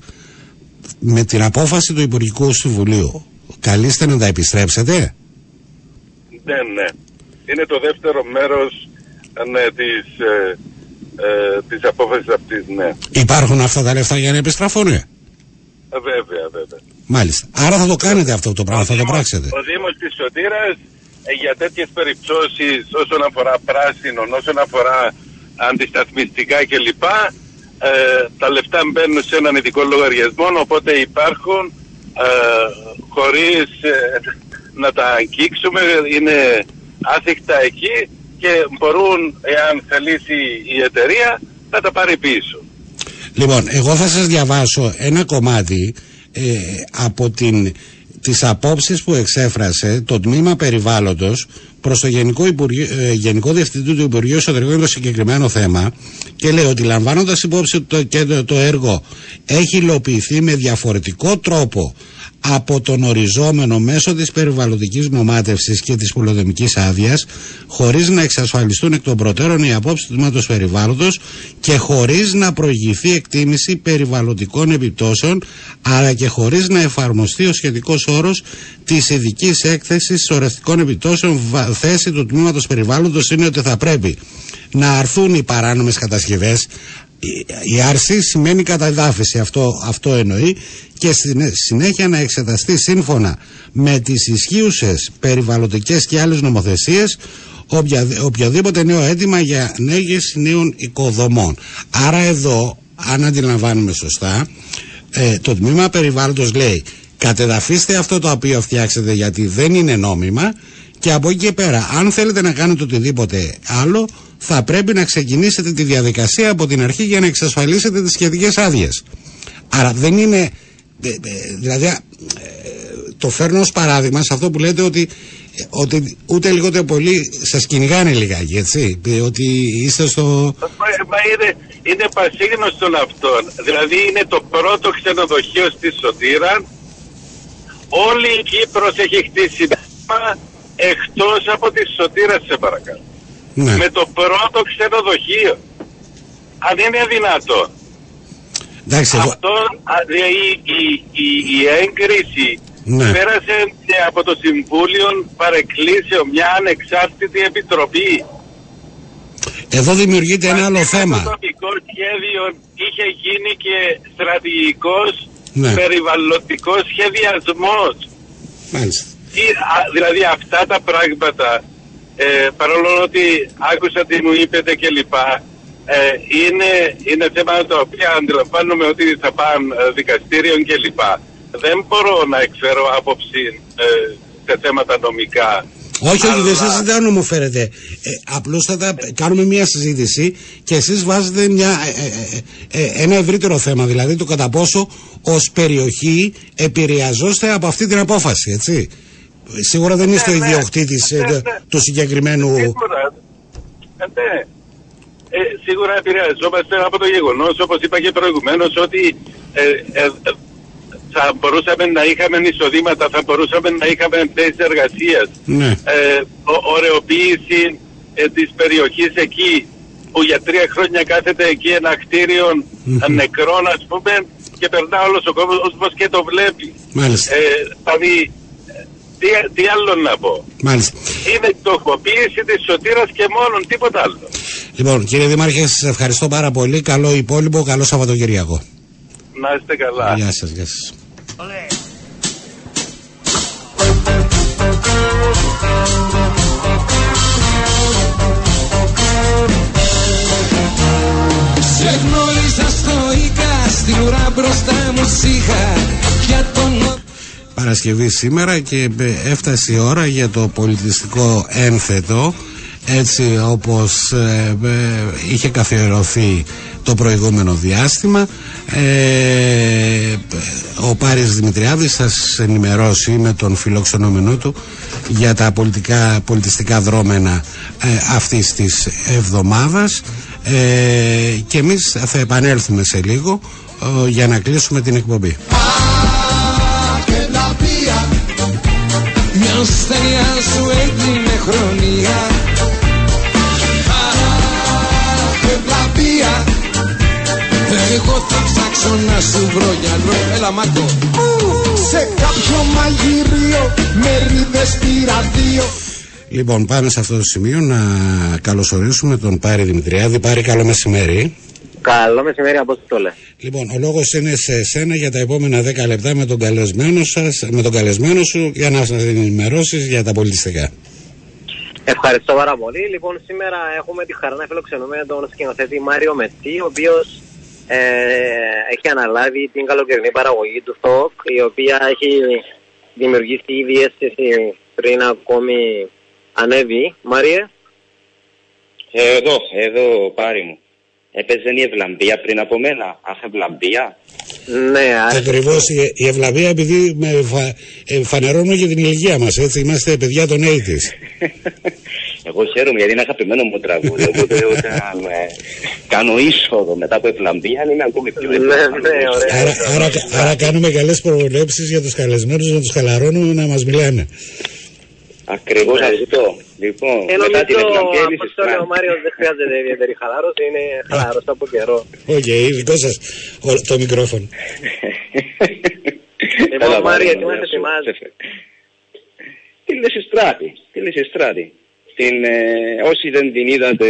με την απόφαση του Υπουργικού Συμβουλίου καλείστε να τα επιστρέψετε Ναι, ναι. είναι το δεύτερο μέρος ναι, της, ε, ε, της απόφασης αυτής, ναι. Υπάρχουν αυτά τα λεφτά για να επιστραφούν. ε; Ε, Βέβαια, βέβαια. Μάλιστα. Άρα θα το κάνετε αυτό το πράγμα, θα το Δήμος- πράξετε. Ο Δήμος της Σωτήρας ε, για τέτοιες περιπτώσεις όσον αφορά πράσινον, όσον αφορά αντισταθμιστικά κλπ. Ε, τα λεφτά μπαίνουν σε έναν ειδικό λογαριασμό, οπότε υπάρχουν ε, χωρίς ε, να τα αγγίξουμε, είναι άθικτα εκεί και μπορούν, εάν θελήσει η εταιρεία, να τα πάρει πίσω. Λοιπόν, εγώ θα σας διαβάσω ένα κομμάτι ε, από την, τις απόψεις που εξέφρασε το Τμήμα Περιβάλλοντος προς το Γενικό, Υπουργείο, ε, Γενικό Διευθυντή του Υπουργείου Εσωτερικών για το συγκεκριμένο θέμα και λέει ότι λαμβάνοντας υπόψη ότι το, και το, το έργο έχει υλοποιηθεί με διαφορετικό τρόπο από τον οριζόμενο μέσω της περιβαλλοντικής νομάτευσης και της πολυδομικής άδειας χωρίς να εξασφαλιστούν εκ των προτέρων οι απόψεις του τμήματος περιβάλλοντος και χωρίς να προηγηθεί εκτίμηση περιβαλλοντικών επιπτώσεων αλλά και χωρίς να εφαρμοστεί ο σχετικός όρος της ειδικής έκθεσης σωρευτικών επιπτώσεων βα- θέση του τμήματος περιβάλλοντος είναι ότι θα πρέπει να αρθούν οι παράνομες κατασκευές η- η άρση σημαίνει καταδάφιση, αυτό, αυτό εννοεί και στη συνέχεια να εξεταστεί σύμφωνα με τις ισχύουσες περιβαλλοντικές και άλλες νομοθεσίες οποια, οποιοδήποτε νέο αίτημα για νέγες νέων οικοδομών. Άρα εδώ, αν αντιλαμβάνουμε σωστά, ε, το τμήμα περιβάλλοντος λέει κατεδαφίστε αυτό το οποίο φτιάξετε γιατί δεν είναι νόμιμα και από εκεί και πέρα αν θέλετε να κάνετε οτιδήποτε άλλο θα πρέπει να ξεκινήσετε τη διαδικασία από την αρχή για να εξασφαλίσετε τις σχετικές άδειες. Άρα δεν είναι, ε, ε, δηλαδή ε, το φέρνω ως παράδειγμα σε αυτό που λέτε ότι, ε, ότι ούτε λιγότερο πολύ σας κυνηγάνε λιγάκι, έτσι, ε, ότι είστε στο... Μα, μα είναι, είναι πασίγνωστον αυτόν. Δηλαδή είναι το πρώτο ξενοδοχείο στη Σωτήρα. Όλη η Κύπρος έχει χτίσει μα, εκτός από τη Σωτήρα σε παρακαλώ. Ναι. Με το πρώτο ξενοδοχείο. Αν είναι δυνατόν. Εντάξει, εγώ- Αυτό, α, δηλαδή, η, η, η έγκριση Ναι. πέρασε και από το Συμβούλιο Παρεκκλήσεων μια ανεξάρτητη επιτροπή. εδώ δημιουργείται ένα άλλο Μαζί με θέμα. Το τοπικό σχέδιο είχε γίνει και στρατηγικός Ναι. περιβαλλοντικός σχεδιασμός. Μάλιστα. Τι- α- δηλαδή αυτά τα πράγματα, ε, παρόλο ότι άκουσα τι μου είπετε και λοιπά, ε, είναι, είναι θέματα τα οποία αντιλαμβάνομαι ότι θα πάνε ε, δικαστήριων και λοιπά. Δεν μπορώ να εκφέρω άποψη ε, σε θέματα νομικά. Όχι, όχι, δεν Αλλά- σας ζητάω να μου φέρετε. Ε, απλούστατα κάνουμε μια συζήτηση και εσείς βάζετε μια, ε, ε, ε, ένα ευρύτερο θέμα, δηλαδή το κατά πόσο ως περιοχή επηρεαζόστε από αυτή την απόφαση, έτσι. Σίγουρα δεν είστε ο Ναι, ναι. ιδιοκτήτης ε, Ναι, του- ναι. του συγκεκριμένου... Σίγουρα. Ε, ναι. Ε, σίγουρα επηρεαζόμαστε από το γεγονός, όπως είπα και προηγουμένως, ότι ε, ε, ε, θα μπορούσαμε να είχαμε εισοδήματα, θα μπορούσαμε να είχαμε θέσεις εργασίας. Ναι. Ε, ο- ωρεοποίηση ε, της περιοχής εκεί, που για τρία χρόνια κάθεται εκεί ένα κτίριο Μμμ. νεκρών, ας πούμε, και περνά όλος ο κόσμος και το βλέπει. Μάλιστα. Ε, δηλαδή, ε, τι, τι άλλο να πω; Μάλιστα. Είναι η στοχοποίηση της σωτήρας και μόνον, τίποτα άλλο. Λοιπόν, κύριε Δήμαρχε, σας ευχαριστώ πάρα πολύ. Καλό υπόλοιπο, καλό Σαββατοκυριακό. Να είστε καλά. Γεια σας, γεια σας. Σε γνώρισα στο Ίκα, στην ουρά μπροστά μου σίχα Για τον Παρασκευή σήμερα και ε, έφτασε η ώρα για το πολιτιστικό ένθετο έτσι όπως ε, ε, είχε καθιερωθεί το προηγούμενο διάστημα ε, ο Πάρης Δημητριάδης θα σας ενημερώσει με τον φιλοξενόμενό του για τα πολιτικά, πολιτιστικά δρόμενα ε, αυτής της εβδομάδας ε, και εμείς θα επανέλθουμε σε λίγο ε, για να κλείσουμε την εκπομπή. Ασθένεια σου έγινε χρονιά και τα βία Εγώ θα ψάξω να σου βρω γυαλό. Έλα Μάκο. Σε κάποιο μαγειρίο με ρίδες πήρα δύο Λοιπόν, πάμε σε αυτό το σημείο να καλωσορίσουμε τον Πάρη Δημητριάδη. Πάρη, καλό μεσημέρι. Καλό μεσημέρι, από το λέει. Λοιπόν, ο λόγος είναι σε σένα για τα επόμενα 10 λεπτά με τον καλεσμένο, σας, με τον καλεσμένο σου για να σας ενημερώσεις για τα πολιτιστικά. Ευχαριστώ πάρα πολύ. Λοιπόν, σήμερα έχουμε τη χαρά να φιλοξενούμε τον σκηνοθέτη Μάριο Μετσί, ο οποίος ε, έχει αναλάβει την καλοκαιρινή παραγωγή του ΘΟΚ, η οποία έχει δημιουργήσει ήδη αίσθηση πριν ακόμη ανέβει. Μάριε. Εδώ, εδώ πάρει μου. Έπαιζε η Ευλαμπία πριν από μένα. Αχ, Ευλαμπία. Ναι, Ακριβώς η, η ευλαβία, επειδή με φα, ε, φανερώνουμε για την ηλικία μας, έτσι. Είμαστε παιδιά των 80's. Εγώ χαίρομαι γιατί είναι αγαπημένο μου τραγούδι. Οπότε όταν ε, κάνω είσοδο μετά από Ευλαμπία είναι ακόμη πιο ναι, ναι, ωραία. άρα, άρα, άρα κάνουμε καλές προβλέψει για τους καλεσμένους να τους χαλαρώνουμε να μας μιλάνε. Ακριβώς αυτό. Λοιπόν, Ε, μετά την νομίζω Ευλαμπία από είσαι αυτό ο Μάριος δεν χρειάζεται ιδιαίτερη χαλάρωση, είναι χαλαρός από καιρό. Οκ, δικό σας το μικρόφωνο. Λοιπόν, Μάριε, τι μας ετοιμάζεις; Τη Λυσιστράτη. Τη Λυσιστράτη. Την, ε, όσοι δεν την είδατε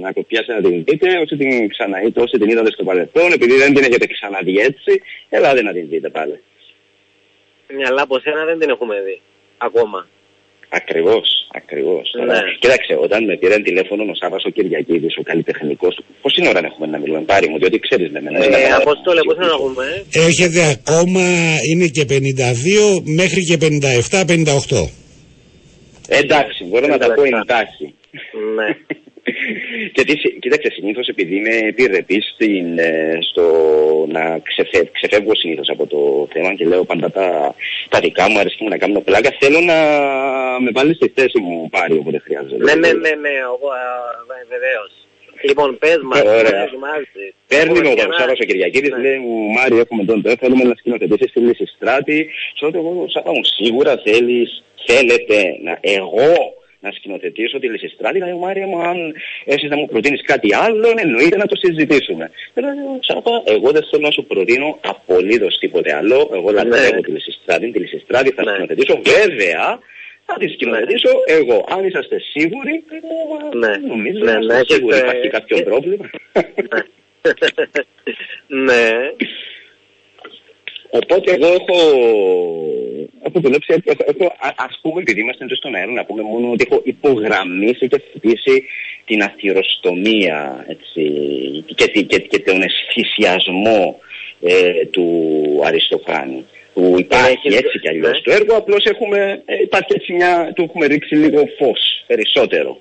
να κοπιάσετε να την δείτε, όσοι την ξαναείδατε, όσοι την είδατε στο παρελθόν, επειδή δεν την έχετε ξαναδεί έτσι, ελάτε να την δείτε πάλι. Μυαλά από σένα δεν την έχουμε δει. Ακόμα. Ακριβώς, ακριβώς. Ναι. Κοίταξε, όταν με πήραν τηλέφωνο ο Σάβα ο Κυριακίδης, ο καλλιτεχνικός, πόση ώρα να έχουμε να μιλούμε, πάρει μου, διότι ξέρεις με μένα. Ε, Αποστόλε, πώς να ακούμε. ε; Έχετε ακόμα, είναι και 52 μέχρι και 57-58. Εντάξει, μπορώ να τα πω εντάχει. Ναι. Και τι, συ- κοίταξε, συνήθως επειδή είμαι επιρρεπής ε, στο να ξεφε, ξεφεύγω συνήθως από το θέμα και λέω πάντα τα, τα δικά μου, αρέσει μου να κάνω πλάκα, θέλω να με βάλεις στη θέση μου πάρει όποτε χρειάζεται. Ναι, ναι, ναι, ναι, εγώ βεβαίως. Λοιπόν, πες μας, τι Ωραία. μας ετοιμάζεις. Παίρνει με ο Έχουμε και Σάββας ο Κυριακίδης, Ναι. λέει μου Μάριο έχουμε τον ΤΕ, θέλουμε να σκηνοθετήσεις στη Λύση Στράτη. Σου λέω εγώ Σάββα μου σίγουρα θέλεις, θέλετε να εγώ να σκηνοθετήσω τη Λύση Στράτη. Λέει Μάρια μου αν εσείς να μου προτείνεις κάτι άλλο εννοείται να το συζητήσουμε. Λέω Σάββα εγώ δεν θέλω να σου προτείνω απολύτως τίποτε άλλο. Εγώ λατρεύω τη Λύση Στράτη, τη Λύση Στράτη θα Ναι. σκηνοθετήσω. Βέβαια θα τη σκηνοθετήσω εγώ. Αν είσαστε σίγουροι, Ναι. νομίζω Ναι, να ναι, είστε έχετε- σίγουροι. Υπάρχει κάποιο ε- πρόβλημα. Ναι. Οπότε εγώ έχω, έχω δουλέψει, έχω, έχω, α- ας πούμε επειδή είμαστε εντός στον αέρα, να πούμε μόνο ότι έχω υπογραμμίσει και θετήσει την αθυροστομία έτσι, και, τη- και, και τον αισθησιασμό ε, του Αριστοφάνη. Που υπάρχει έχεις- έτσι κι αλλιώς ναι. το έργο, απλώς έχουμε, ε, υπάρχει έτσι μια, του έχουμε ρίξει λίγο φως περισσότερο.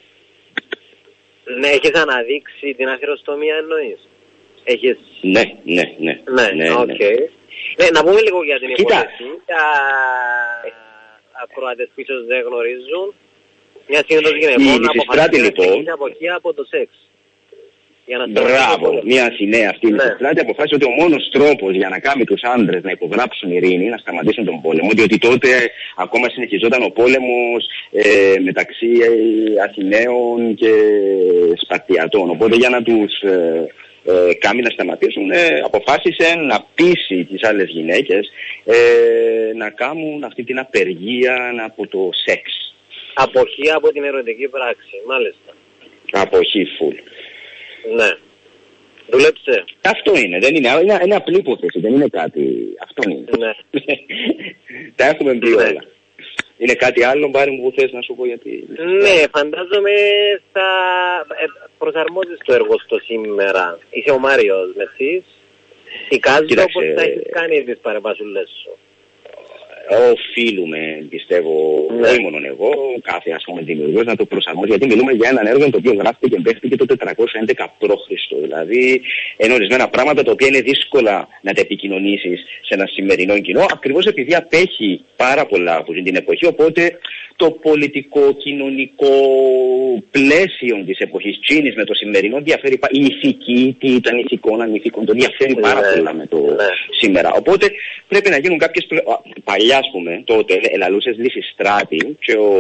Ναι, έχεις αναδείξει την αθυροστομία εννοείς. Έχεις... Ναι, ναι, ναι. Ναι, οκ. Ναι, να πούμε λίγο για την Κοίτα. υπόθεση. Τα ακροατές που ίσως δεν γνωρίζουν. Μια σύγκριτος Η γυναικών Λυσιστράτη, αποφασίζει να λοιπόν. ξεκινήσει από εκεί από το σεξ. Για να σταματήσει ο Μπράβο, πόλεμος. μια συνέα αυτή η Ναι. Λυσιστράτη αποφάσισε ότι ο μόνος τρόπος για να κάνει τους άντρες να υπογράψουν ειρήνη, να σταματήσουν τον πόλεμο, διότι τότε ακόμα συνεχιζόταν ο πόλεμος ε, μεταξύ ε, Αθηναίων και Σπαρτιατών. Οπότε για να τους ε, ε, κάνει να σταματήσουν, ε, αποφάσισε να πείσει τις άλλες γυναίκες ε, να κάνουν αυτή την απεργία από το σεξ. Αποχή από την ερωτική πράξη, μάλιστα. Αποχή full. Ναι. Δούλεψε. Αυτό είναι, δεν είναι, είναι, είναι απλή υπόθεση, δεν είναι κάτι, αυτό είναι. Ναι. Τα έχουμε πει Ναι. όλα. Είναι κάτι άλλο, Μπάρι μου, που θες να σου πω γιατί... Ναι, φαντάζομαι θα ε, προσαρμόζεις το έργο στο σήμερα. Είσαι ο Μάριος Μεσής. Εικάζω Κοίταξε, πως θα έχεις κάνει τις παρεμβάσουλες σου. Οφείλουμε, πιστεύω, Ναι. όχι μόνο εγώ, κάθε ας πούμε δημιουργός να το προσαρμόσει, γιατί μιλούμε για έναν έργο το οποίο γράφτηκε και παίχτηκε το 411 π.Χ. Δηλαδή, είναι ορισμένα πράγματα τα οποία είναι δύσκολα να τα επικοινωνήσεις σε ένα σημερινό κοινό, ακριβώς επειδή απέχει πάρα πολλά από την εποχή, οπότε το πολιτικό, κοινωνικό πλαίσιο της εποχής τσίνης με το σημερινό διαφέρει, πα- η ηθική, τι ήταν ηθικό, ανηθικό, το διαφέρει πάρα Ναι. πολλά με το Ναι. σήμερα. Οπότε πρέπει να γίνουν κάποιες πλε... ας, παλιά, ας πούμε, τότε ελαλούσες λύση στράτη και ο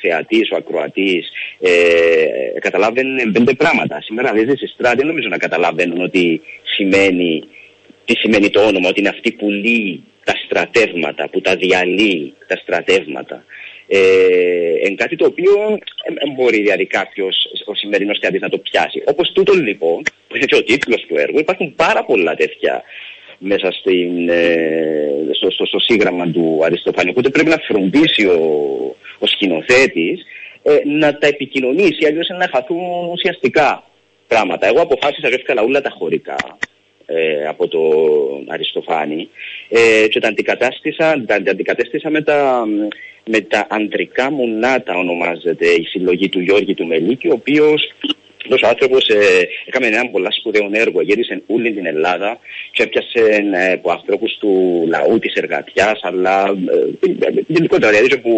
θεατής, ο ακροατής ε, καταλάβαινε πέντε πράγματα. Σήμερα λες λύση στράτη, δεν νομίζω να καταλαβαίνουν ότι σημαίνει, τι σημαίνει το όνομα, ότι είναι αυτή που λύει τα στρατεύματα, που τα διαλύει τα στρατεύματα. Ε, εν κάτι το οποίο ε, μπορεί δηλαδή κάποιος ο σημερινός θεατής να το πιάσει. Όπως τούτο λοιπόν, που είναι και ο τίτλος του έργου, υπάρχουν πάρα πολλά τέτοια μέσα στην, ε, στο, στο, στο σύγγραμμα του Αριστοφάνη. Οπότε πρέπει να φροντίσει ο, ο σκηνοθέτης ε, να τα επικοινωνήσει, αλλιώς να χαθούν ουσιαστικά πράγματα. Εγώ αποφάσισα και έφυγα όλα τα χωρικά ε, από το Αριστοφάνη ε, και τα αντικατάστησα, τα αντικατέστησα με τα, με τα αντρικά μουνάτα ονομάζεται η συλλογή του Γιώργη του Μελίκη, ο οποίος αυτός ο άνθρωπος ε, έκαμε ένα πολλά σπουδαίο έργο, γύρισε όλη την Ελλάδα και έπιασε ε, από ανθρώπους του λαού της εργατιάς, αλλά ε, ε γενικότερα δηλαδή από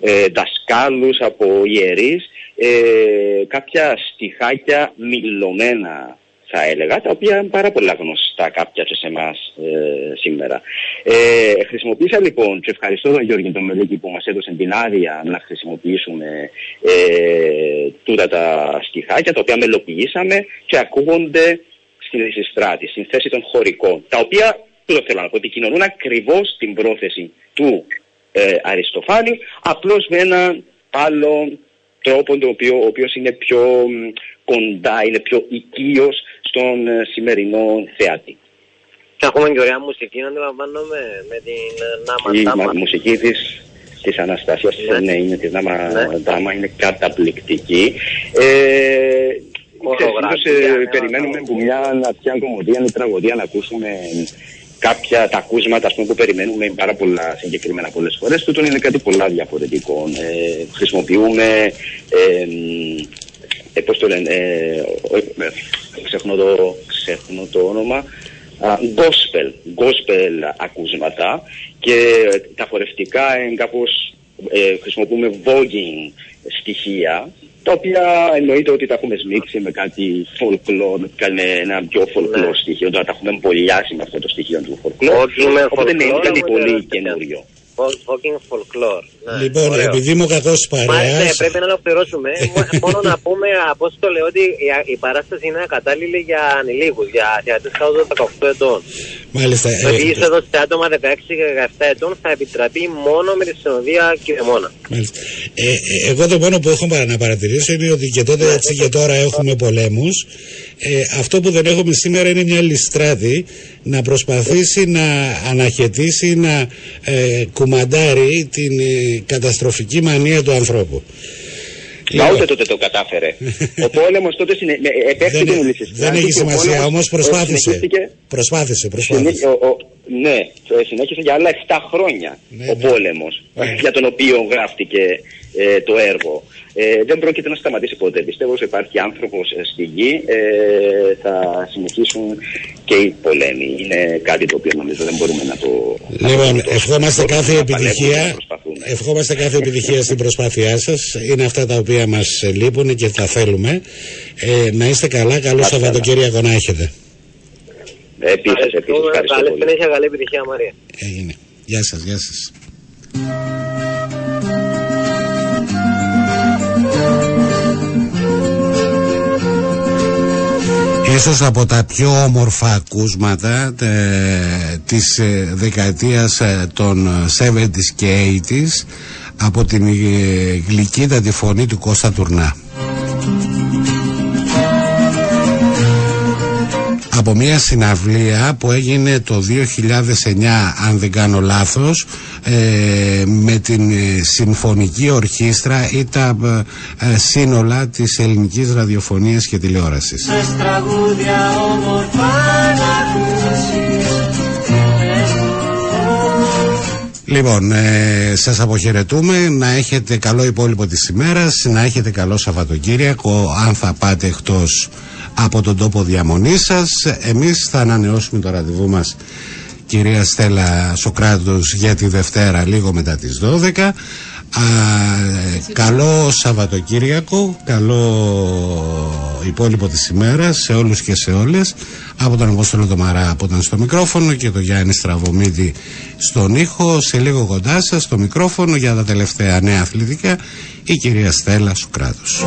ε, δασκάλους, από ιερείς, ε, κάποια στιχάκια μιλωμένα θα έλεγα, τα οποία είναι πάρα πολλά γνωστά κάποια και σε εμάς ε, σήμερα. Ε, χρησιμοποίησα λοιπόν και ευχαριστώ τον Γιώργη τον Μελίκη που μας έδωσε την άδεια να χρησιμοποιήσουμε ε, τούτα τα στοιχάκια, τα οποία μελοποιήσαμε και ακούγονται στην Ρησιστράτη, στην θέση των χωρικών, τα οποία, το θέλω να πω, επικοινωνούν ακριβώς την πρόθεση του ε, Αριστοφάνη, απλώς με έναν άλλο τρόπο το οποίο, ο οποίος είναι πιο κοντά, είναι πιο οικείος στον ε, σημερινό θεάτη. Και έχουμε και ωραία μουσική να αντιλαμβάνομαι με την ε, Νάμα Τάμα. Η μουσική της, της Αναστασίας ναι. ναι είναι της Νάμα ναι. Τάμα, είναι καταπληκτική. Ε, Ξέρεις, ε, περιμένουμε που μια πια κομμωδία, μια τραγωδία να ακούσουμε κάποια τα ακούσματα ας πούμε, που περιμένουμε πάρα πολλά συγκεκριμένα πολλές φορές. Τούτον είναι κάτι πολλά διαφορετικό. Ε, χρησιμοποιούμε ε, ε, πώς το λένε, ε, ε, ξεχνώ, το, ξεχνώ το όνομα, gospel, gospel ακούσματα και τα χορευτικά είναι κάπως, ε, χρησιμοποιούμε voguing στοιχεία τα οποία εννοείται ότι τα έχουμε σμίξει με κάτι folklore, με ένα πιο folklore ναι. στοιχείο, τώρα τα έχουμε εμπολιάσει με αυτό το στοιχείο του folklore, οπότε ναι, είναι κάτι πολύ καινούριο. Walking folklore. Ναι, λοιπόν, ωραίο. επειδή είμαι ο κακό παρέα. Ναι, πρέπει να ολοκληρώσουμε. Μόνο να πούμε, Απόστολε, ότι η, η παράσταση είναι ακατάλληλη για ανηλίκους, για θεατέ κάτω των 18 ετών. Μάλιστα. Δηλαδή, ε, εδώ σε άτομα 16 και 17 ετών θα επιτραπεί μόνο με τη συνοδεία Μόνα. Μάλιστα. Ε, ε, εγώ το μόνο που έχω να παρατηρήσω είναι ότι και τότε έτσι και τώρα έχουμε πολέμους. Ε, αυτό που δεν έχουμε σήμερα είναι μια ληστράτη να προσπαθήσει να αναχαιτήσει, να ε, κουμαντάρει την ε, καταστροφική μανία του ανθρώπου. Μα ούτε τότε το κατάφερε. Ο πόλεμος τότε συνε... επέφτει την Ουλυσσιστράτη. Δεν έχει σημασία, όμως προσπάθησε. Προσπάθησε, προσπάθησε. Ο, ο, ναι, συνέχισε για άλλα 7 χρόνια ναι, ο ναι. πόλεμος ναι. για τον οποίο γράφτηκε ε, το έργο ε, δεν πρόκειται να σταματήσει ποτέ. Πιστεύω ότι υπάρχει άνθρωπος ε, στη γη, ε, θα συνεχίσουν και οι πολέμοι. Είναι κάτι το οποίο νομίζω δεν μπορούμε να το... Λοιπόν, ευχόμαστε κάθε επιτυχία, ευχόμαστε κάθε επιτυχία στην προσπάθειά σας. Είναι αυτά τα οποία μας λείπουν και τα θέλουμε. Ε, να είστε καλά, καλό Σαββατοκύριακο να έχετε. Επίσης, επίσης, ευχαριστώ πολύ. Καλή επιτυχία, Μαρία. Έγινε. Γεια σας, γεια σας. Ίσως από τα πιο όμορφα ακούσματα ε, της ε, δεκαετίας ε, των 70s και 80s από την ε, γλυκύτατη φωνή του Κώστα Τουρνά. Από μια συναυλία που έγινε το 2009 αν δεν κάνω λάθος ε, με την ε, Συμφωνική Ορχήστρα ή τα ε, σύνολα της ελληνικής ραδιοφωνίας και τηλεόρασης. Λοιπόν, ε, σας αποχαιρετούμε. Να έχετε καλό υπόλοιπο της ημέρας να έχετε καλό Σαββατοκύριακο. Αν θα πάτε εκτός από τον τόπο διαμονής σας εμείς θα ανανεώσουμε το ραντεβού μας κυρία Στέλλα Σοκράτος για τη Δευτέρα λίγο μετά τις 12 Α, καλό Σαββατοκύριακο καλό υπόλοιπο της ημέρας σε όλους και σε όλες. Από τον Απόστολο Τομαρά που ήταν στο μικρόφωνο και τον Γιάννη Στραβωμίδη στον ήχο. Σε λίγο κοντά σας στο μικρόφωνο για τα τελευταία νέα αθλητικά η κυρία Στέλλα Σοκράτος